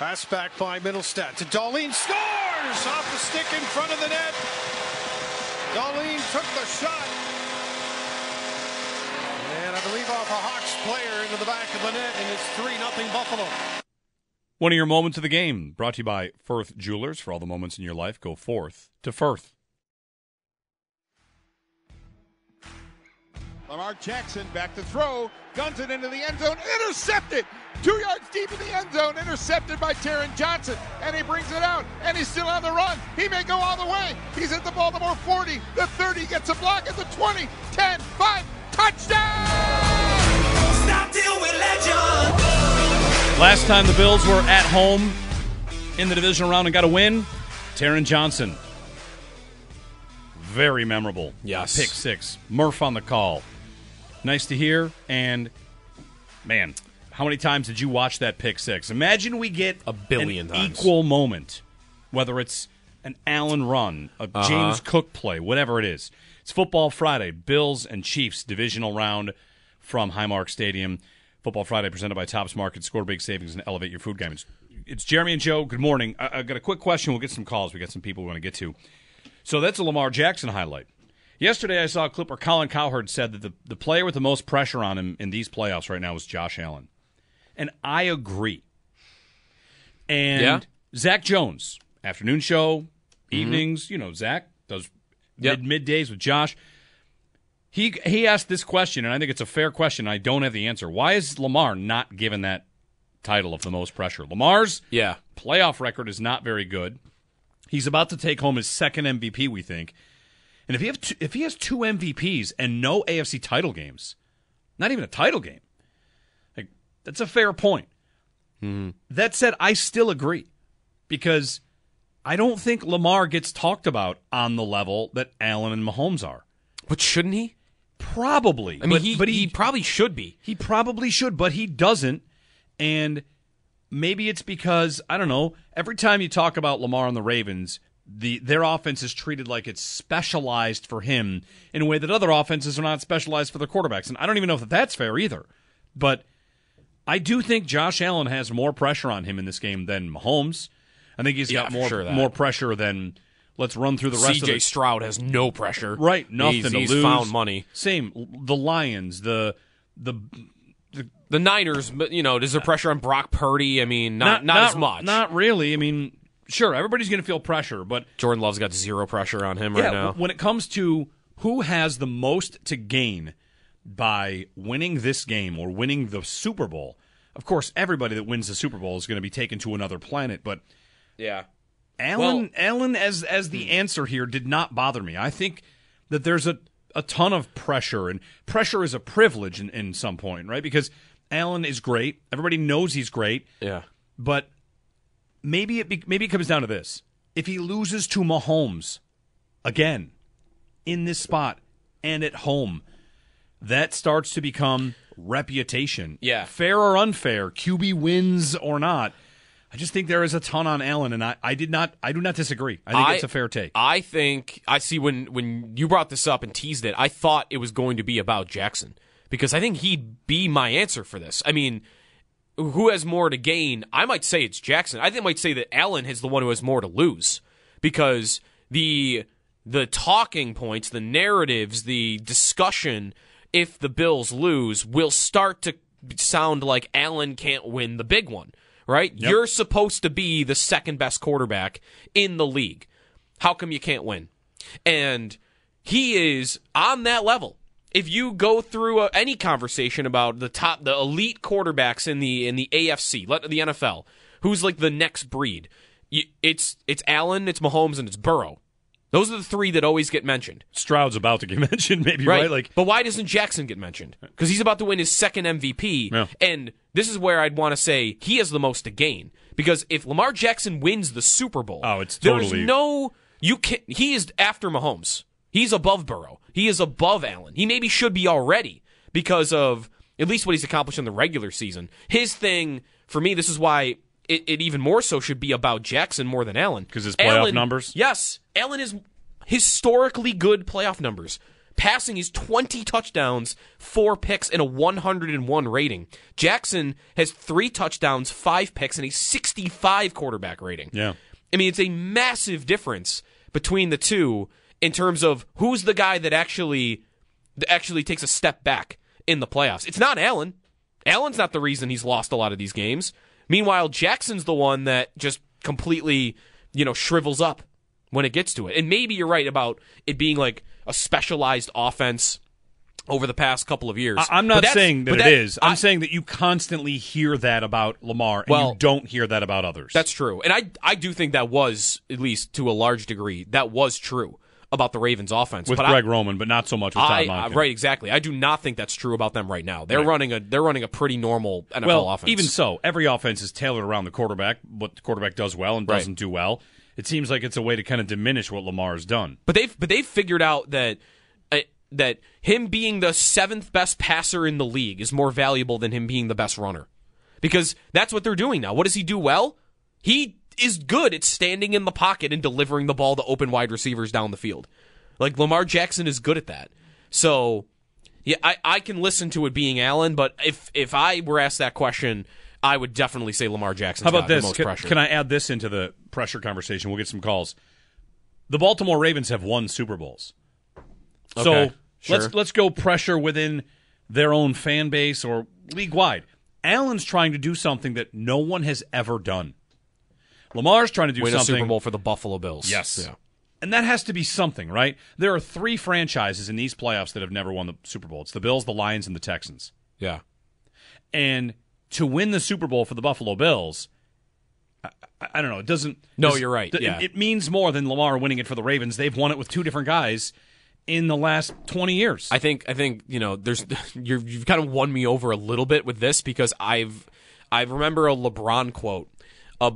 Pass back by Mittelstadt to Dahlin. Scores off the stick in front of the net. Dahlin took the shot. And I believe off a Hawks player into the back of the net, and it's 3 0 Buffalo. One of your moments of the game brought to you by Firth Jewelers. For all the moments in your life, go forth to Firth. Lamar Jackson back to throw, guns it into the end zone, intercepted. Two yards deep in the end zone, intercepted by Taron Johnson. And he brings it out, and he's still on the run. He may go all the way. He's at the Baltimore 40, the 30, gets a block at the 20, 10, 5, touchdown! Last time the Bills were at home in the divisional round and got a win, Taron Johnson. Very memorable. Yes. Pick six. Murph on the call. Nice to hear. And, man, how many times did you watch that pick six? Imagine we get A billion an times. equal moment, whether it's an Allen run, a Uh-huh. James Cook play, whatever it is. It's Football Friday, Bills and Chiefs divisional round from Highmark Stadium. Football Friday presented by Tops Market. Score big savings and elevate your food game. It's, it's Jeremy and Joe. Good morning. I, I got a quick question. We'll get some calls. We got some people we want to get to. So that's a Lamar Jackson highlight. Yesterday, I saw a clip where Colin Cowherd said that the, the player with the most pressure on him in these playoffs right now is Josh Allen. And I agree. And Yeah? Zach Jones, afternoon show, mm-hmm. evenings, you know, Zach does Yep. mid middays with Josh. He he asked this question, and I think it's a fair question. I don't have the answer. Why is Lamar not given that title of the most pressure? Lamar's Yeah. playoff record is not very good. He's about to take home his second MVP, we think. And if he have two, if he has two MVPs and no AFC title games, not even a title game, like that's a fair point. Hmm. That said, I still agree because I don't think Lamar gets talked about on the level that Allen and Mahomes are. But shouldn't he? Probably. I mean, but, he, but he probably should be. he probably should, but he doesn't. And maybe it's because I don't know. Every time you talk about Lamar and the Ravens, the their offense is treated like it's specialized for him in a way that other offenses are not specialized for their quarterbacks. And I don't even know if that's fair either. But I do think Josh Allen has more pressure on him in this game than Mahomes. I think he's Yeah, got more sure more pressure than let's run through the rest of CJ Stroud has no pressure. right. Nothing He's, to he's lose. found money. Same. The Lions. The the The Niners, but you know, is there pressure on Brock Purdy? I mean, not not, as much. Not really. I mean, sure, everybody's going to feel pressure, but Jordan Love's got zero pressure on him yeah, right now. when it comes to who has the most to gain by winning this game or winning the Super Bowl, of course, everybody that wins the Super Bowl is going to be taken to another planet. But yeah. Allen, Allen, as as the hmm. answer here, did not bother me. I think that there's a a ton of pressure, and pressure is a privilege in, in some point, right? Because Allen is great. Everybody knows he's great. Yeah. But maybe it be, maybe it comes down to this: if he loses to Mahomes again in this spot and at home, that starts to become reputation. Yeah. fair or unfair, QB wins or not. I just think there is a ton on Allen, and I, I did not I do not disagree. I think it's a fair take. I think I see when when you brought this up and teased it, I thought it was going to be about Jackson because I think he'd be my answer for this. I mean, who has more to gain? I might say it's Jackson. I think I might say that Allen is the one who has more to lose because the the talking points, the narratives, the discussion if the Bills lose will start to sound like Allen can't win the big one. right? You're supposed to be the second best quarterback in the league. How come you can't win? And he is on that level. If you go through a, any conversation about the top, the elite quarterbacks in the in the AFC, let the NFL, who's like the next breed, you, it's it's Allen, it's Mahomes, and it's Burrow. Those are the three that always get mentioned. Stroud's about to get mentioned, maybe right? Like, but why doesn't Jackson get mentioned? Because he's about to win his second MVP, Yeah. and this is where I'd want to say he has the most to gain. Because if Lamar Jackson wins the Super Bowl, Oh, it's there is totally- no you can. He is after Mahomes. He's above Burrow. He is above Allen. He maybe should be already because of at least what he's accomplished in the regular season. His thing for me, this is why it, it even more so should be about Jackson more than Allen because his playoff Allen- numbers? Yes, Allen is historically good playoff numbers. Passing is 20 touchdowns, four picks, and a 101 rating. Jackson has three touchdowns, five picks, and a 65 quarterback rating. Yeah. I mean, it's a massive difference between the two in terms of who's the guy that actually that actually takes a step back in the playoffs. It's not Allen. Allen's not the reason he's lost a lot of these games. Meanwhile, Jackson's the one that just completely, you know, shrivels up when it gets to it. And maybe you're right about it being like a specialized offense over the past couple of years. I- I'm not saying that but it is. I'm I- saying that you constantly hear that about Lamar, and Well- you don't hear that about others. That's true. And I I do think that was, at least to a large degree, that was true about the Ravens offense. with but Greg I, Roman, but not so much with I, Todd uh, Monken. right, exactly. I do not think that's true about them right now. They're Right. running a they're running a pretty normal NFL Well, offense. even so, every offense is tailored around the quarterback, what the quarterback does well and doesn't do well. It seems like it's a way to kind of diminish what Lamar has done. But they've but they've figured out that uh, that him being the seventh best passer in the league is more valuable than him being the best runner, because that's what they're doing now. What does he do well? He is good at standing in the pocket and delivering the ball to open wide receivers down the field. Like Lamar Jackson is good at that. So yeah, I, I can listen to it being Allen, but if if I were asked that question, I would definitely say Lamar Jackson. How about this? most Can, pressure. can I add this into the pressure conversation? We'll get some calls. The Baltimore Ravens have won Super Bowls. So Okay, sure. let's let's go pressure within their own fan base or league wide. Allen's trying to do something that no one has ever done. Lamar's trying to do win a something Super Bowl for the Buffalo Bills? Yes. Yeah. And that has to be something, right? There are three franchises in these playoffs that have never won the Super Bowl. It's the Bills, the Lions, and the Texans. Yeah. And to win the Super Bowl for the Buffalo Bills, I, I, I don't know. It doesn't. No, you're right, th- yeah. It, it means more than Lamar winning it for the Ravens. They've won it with two different guys in the last 20 years. I think I think you know there's you have kind of won me over a little bit with this because I've I remember a LeBron quote. Uh,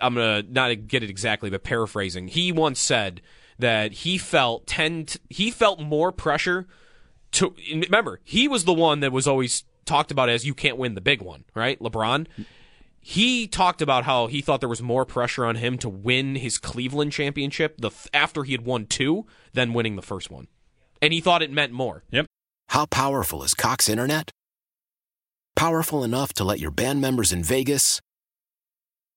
I'm gonna not get it exactly, but paraphrasing. He once said that he felt ten he felt more pressure to remember he was the one that was always talked about as you can't win the big one, right? LeBron. He talked about how he thought there was more pressure on him to win his Cleveland championship the after he had won two than winning the first one, and he thought it meant more. yep. How powerful is Cox Internet? Powerful enough to let your band members in Vegas,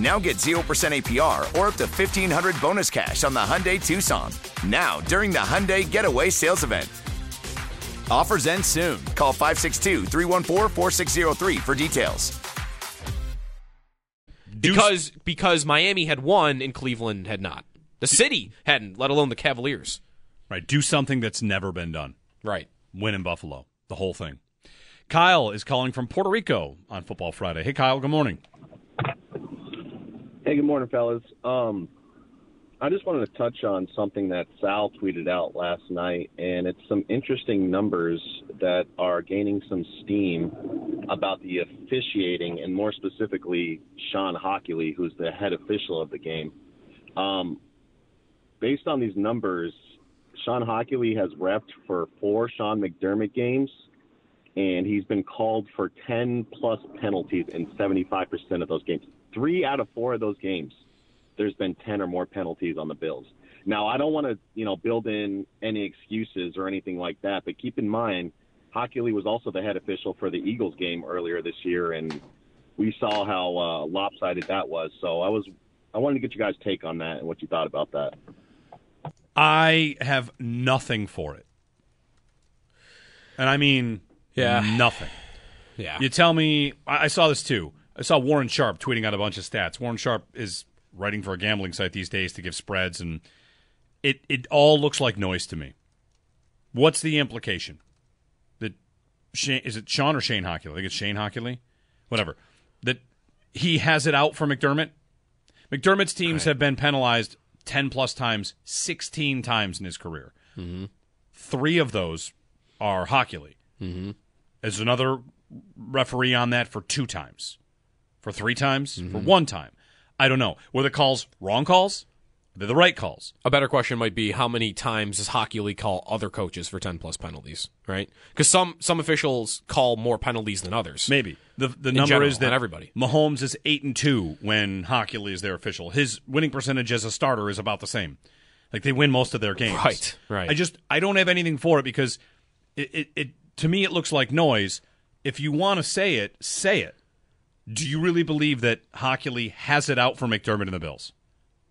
Now get 0% APR or up to 1500 bonus cash on the Hyundai Tucson. Now, during the Hyundai Getaway Sales Event. Offers end soon. Call 562 314 4603 for details. Because because Miami had won and Cleveland had not. The city hadn't, let alone the Cavaliers. Right. Do something that's never been done. Right. Win in Buffalo. The whole thing. Kyle is calling from Puerto Rico on Football Friday. Hey, Kyle. Good morning. Hey, good morning, fellas. Um, I just wanted to touch on something that Sal tweeted out last night, and it's some interesting numbers that are gaining some steam about the officiating, and more specifically, Sean Hochuli, who's the head official of the game. Um, based on these numbers, Sean Hochuli has repped for four Sean McDermott games, and he's been called for 10 plus penalties in 75% of those games. Three out of four of those games, there's been 10 or more penalties on the Bills. Now, I don't want to, you know, build in any excuses or anything like that, but keep in mind, Hochuli was also the head official for the Eagles game earlier this year, and we saw how uh, lopsided that was. So I was, I wanted to get you guys' take on that and what you thought about that. I have nothing for it. And I mean, Yeah. nothing. Yeah. You tell me, I I saw this too. I saw Warren Sharp tweeting out a bunch of stats. Warren Sharp is writing for a gambling site these days to give spreads, and it, it all looks like noise to me. What's the implication? That Shane, is it Sean or Shane Hochuli? I think it's Shane Hochuli. Whatever. That he has it out for McDermott. McDermott's teams have been penalized 10 plus times, 16 times in his career. Three of those are Hochuli. Mm-hmm. There's another referee on that for two times, for three times, for mm-hmm. one time. I don't know. Were the calls wrong calls? They're the right calls. A better question might be how many times does Hochuli call other coaches for 10 plus penalties, right? Because some, some officials call more penalties than others. Maybe the the number general, is that everybody. Mahomes is eight and two when Hochuli is their official. His winning percentage as a starter is about the same. Like they win most of their games. Right, right. I just I don't have anything for it because it, it, it to me it looks like noise. If you want to say it, say it. Do you really believe that Hochuli has it out for McDermott and the Bills?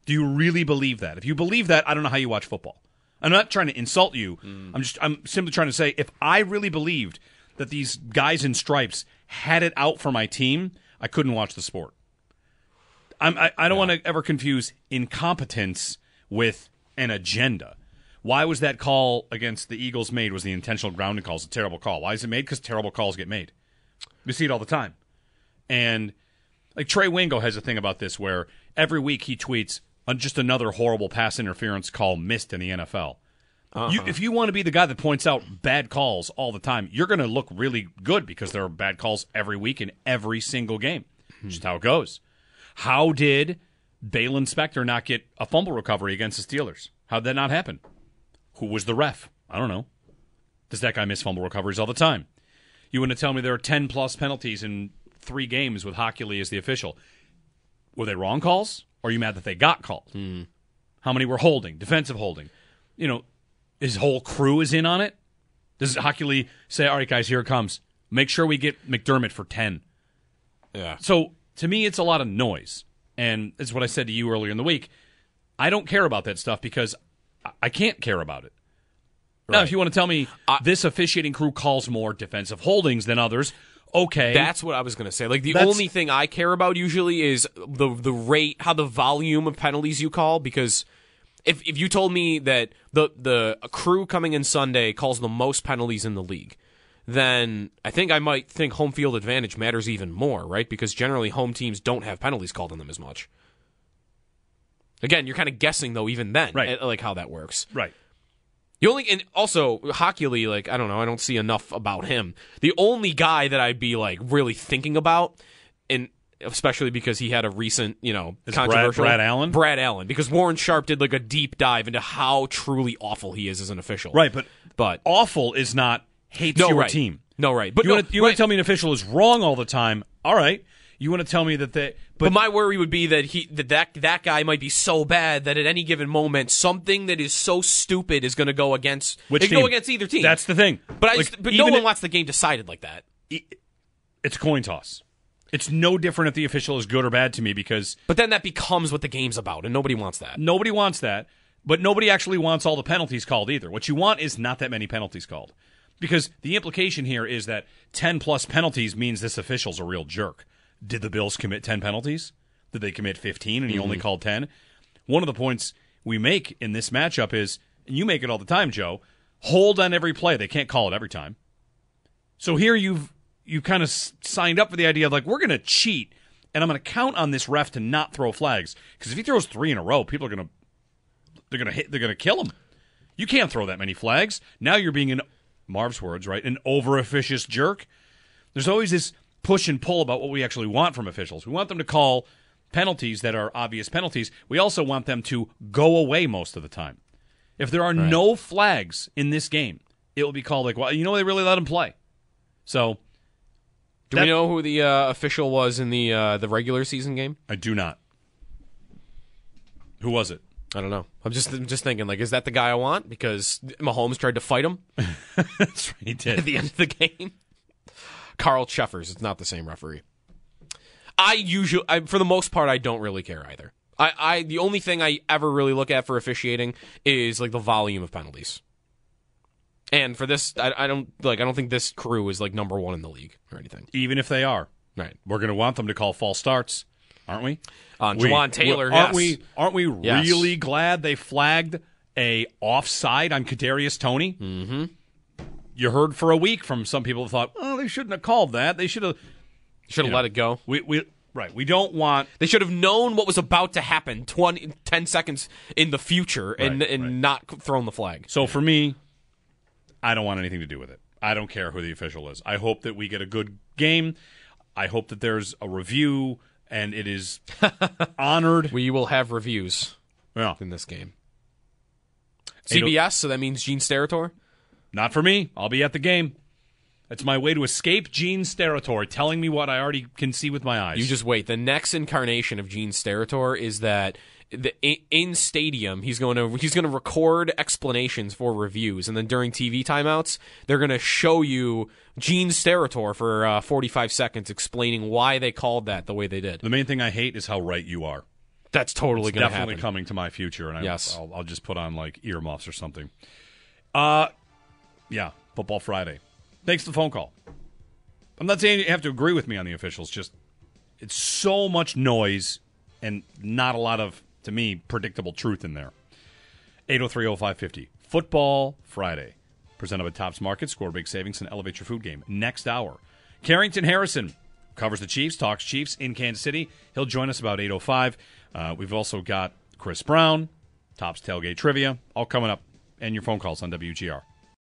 Do you really believe that? If you believe that, I don't know how you watch football. I'm not trying to insult you. Mm. I'm just I'm simply trying to say if I really believed that these guys in stripes had it out for my team, I couldn't watch the sport. I'm, I, I don't want to ever confuse incompetence with an agenda. Why was that call against the Eagles made? Was the intentional grounding calls a terrible call? Why is it made? Because terrible calls get made. We see it all the time. And like Trey Wingo has a thing about this where every week he tweets on just another horrible pass interference call missed in the NFL. You, uh-huh. if you want to be the guy that points out bad calls all the time, you're going to look really good because there are bad calls every week in every single game. Hmm. Just how it goes. How did Baylon Spector not get a fumble recovery against the Steelers? How did that not happen? Who was the ref? I don't know. Does that guy miss fumble recoveries all the time? You want to tell me there are 10 plus penalties in three games with Hochuli as the official? Were they wrong calls? Or are you mad that they got called? Hmm. How many were holding, defensive holding? You know, his whole crew is in on it. Does Hochuli say, all right, guys, here it comes. Make sure we get McDermott for 10. Yeah. So to me, it's a lot of noise. And it's what I said to you earlier in the week. I don't care about that stuff because I- I can't care about it. Now, if you want to tell me this officiating crew calls more defensive holdings than others, okay. That's what I was going to say. Like the That's- only thing I care about usually is the the rate, how the volume of penalties you call. Because if if you told me that the the crew coming in Sunday calls the most penalties in the league, then I think I might think home field advantage matters even more, right? Because generally home teams don't have penalties called on them as much. Again, you're kind of guessing though, even then, Right. at, like how that works. right. The only and also Hochuli, like I don't know, I don't see enough about him. The only guy that I'd be like really thinking about, and especially because he had a recent, you know, Is Brad- controversial Brad Allen? Brad Allen, because Warren Sharp did like a deep dive into how truly awful he is as an official. Right, but But awful is not hates no, your right. team. No, right. But you no, want to want right. to tell me an official is wrong all the time? All right. You want to tell me that they But, but, my worry would be that he that, that that guy might be so bad that at any given moment something that is so stupid is going to go against which it go against either team. That's the thing. but I Like, just, but no one wants the game decided like that. It's a coin toss. It's no different if the official is good or bad to me because But then that becomes what the game's about, and nobody wants that. nobody wants that. But nobody actually wants all the penalties called either. What you want is not that many penalties called. Because the implication here is that 10 plus penalties means this official's a real jerk. Did the Bills commit 10 penalties? Did they commit 15 and he only mm-hmm. called 10? One of the points we make in this matchup is, and you make it all the time, Joe, hold on every play. They can't call it every time. So here you've you kind of signed up for the idea of like we're going to cheat and I'm going to count on this ref to not throw flags because if he throws 3 in a row, people are going to they're going to hit they're going to kill him. You can't throw that many flags. Now you're being an Marv's words, right? An over officious jerk. There's always this push and pull about what we actually want from officials. We want them to call penalties that are obvious penalties. We also want them to go away most of the time. If there are no flags in this game, it will be called like, well, you know, they really let him play. So Do That- we know who the uh, official was in the uh, the regular season game? I do not. Who was it? I don't know. I'm just I'm just thinking like, is that the guy I want? Because Mahomes tried to fight him That's right, he did at the end of the game. Carl Cheffers. It's not the same referee. I usually, I, for the most part, I don't really care either. I, I the only thing I ever really look at for officiating is like the volume of penalties. And for this, I, I don't like. I don't think this crew is like number one in the league or anything. Even if they are, Right. we're going to want them to call false starts, aren't we? Uh, We- Jawaan Taylor, aren't yes. we? Aren't we Yes. really glad they flagged a offside on Kadarius Toney? Mm-hmm. You heard for a week from some people who thought, oh, they shouldn't have called that. They should have. Should have let it go. We we right. We don't want. They should have known what was about to happen 20, 10 seconds in the future and Right, and right. not thrown the flag. So for me, I don't want anything to do with it. I don't care who the official is. I hope that we get a good game. I hope that there's a review and it is honored. We will have reviews Yeah. in this game. CBS, so that means Gene Steratore. Not for me. I'll be at the game. That's my way to escape Gene Steratore, telling me what I already can see with my eyes. You just wait. The next incarnation of Gene Steratore is that the, in, stadium he's going to he's going to record explanations for reviews, and then during TV timeouts they're going to show you Gene Steratore for uh, 45 seconds explaining why they called that the way they did. the main thing I hate is how right you are. That's totally going to definitely happen. coming to my future, and I, Yes. I'll, I'll just put on like earmuffs or something. Uh, yeah, football Friday. Thanks for the phone call. I'm not saying you have to agree with me on the officials. Just it's so much noise and not a lot of, to me, predictable truth in there. 8030550. Football Friday. Presented by Tops Market. Score big savings and elevate your food game. Next hour. Carrington Harrison covers the Chiefs, talks Chiefs in Kansas City. He'll join us about 805. Uh, we've also got Chris Brown, Tops Tailgate Trivia, all coming up, and your phone calls on WGR.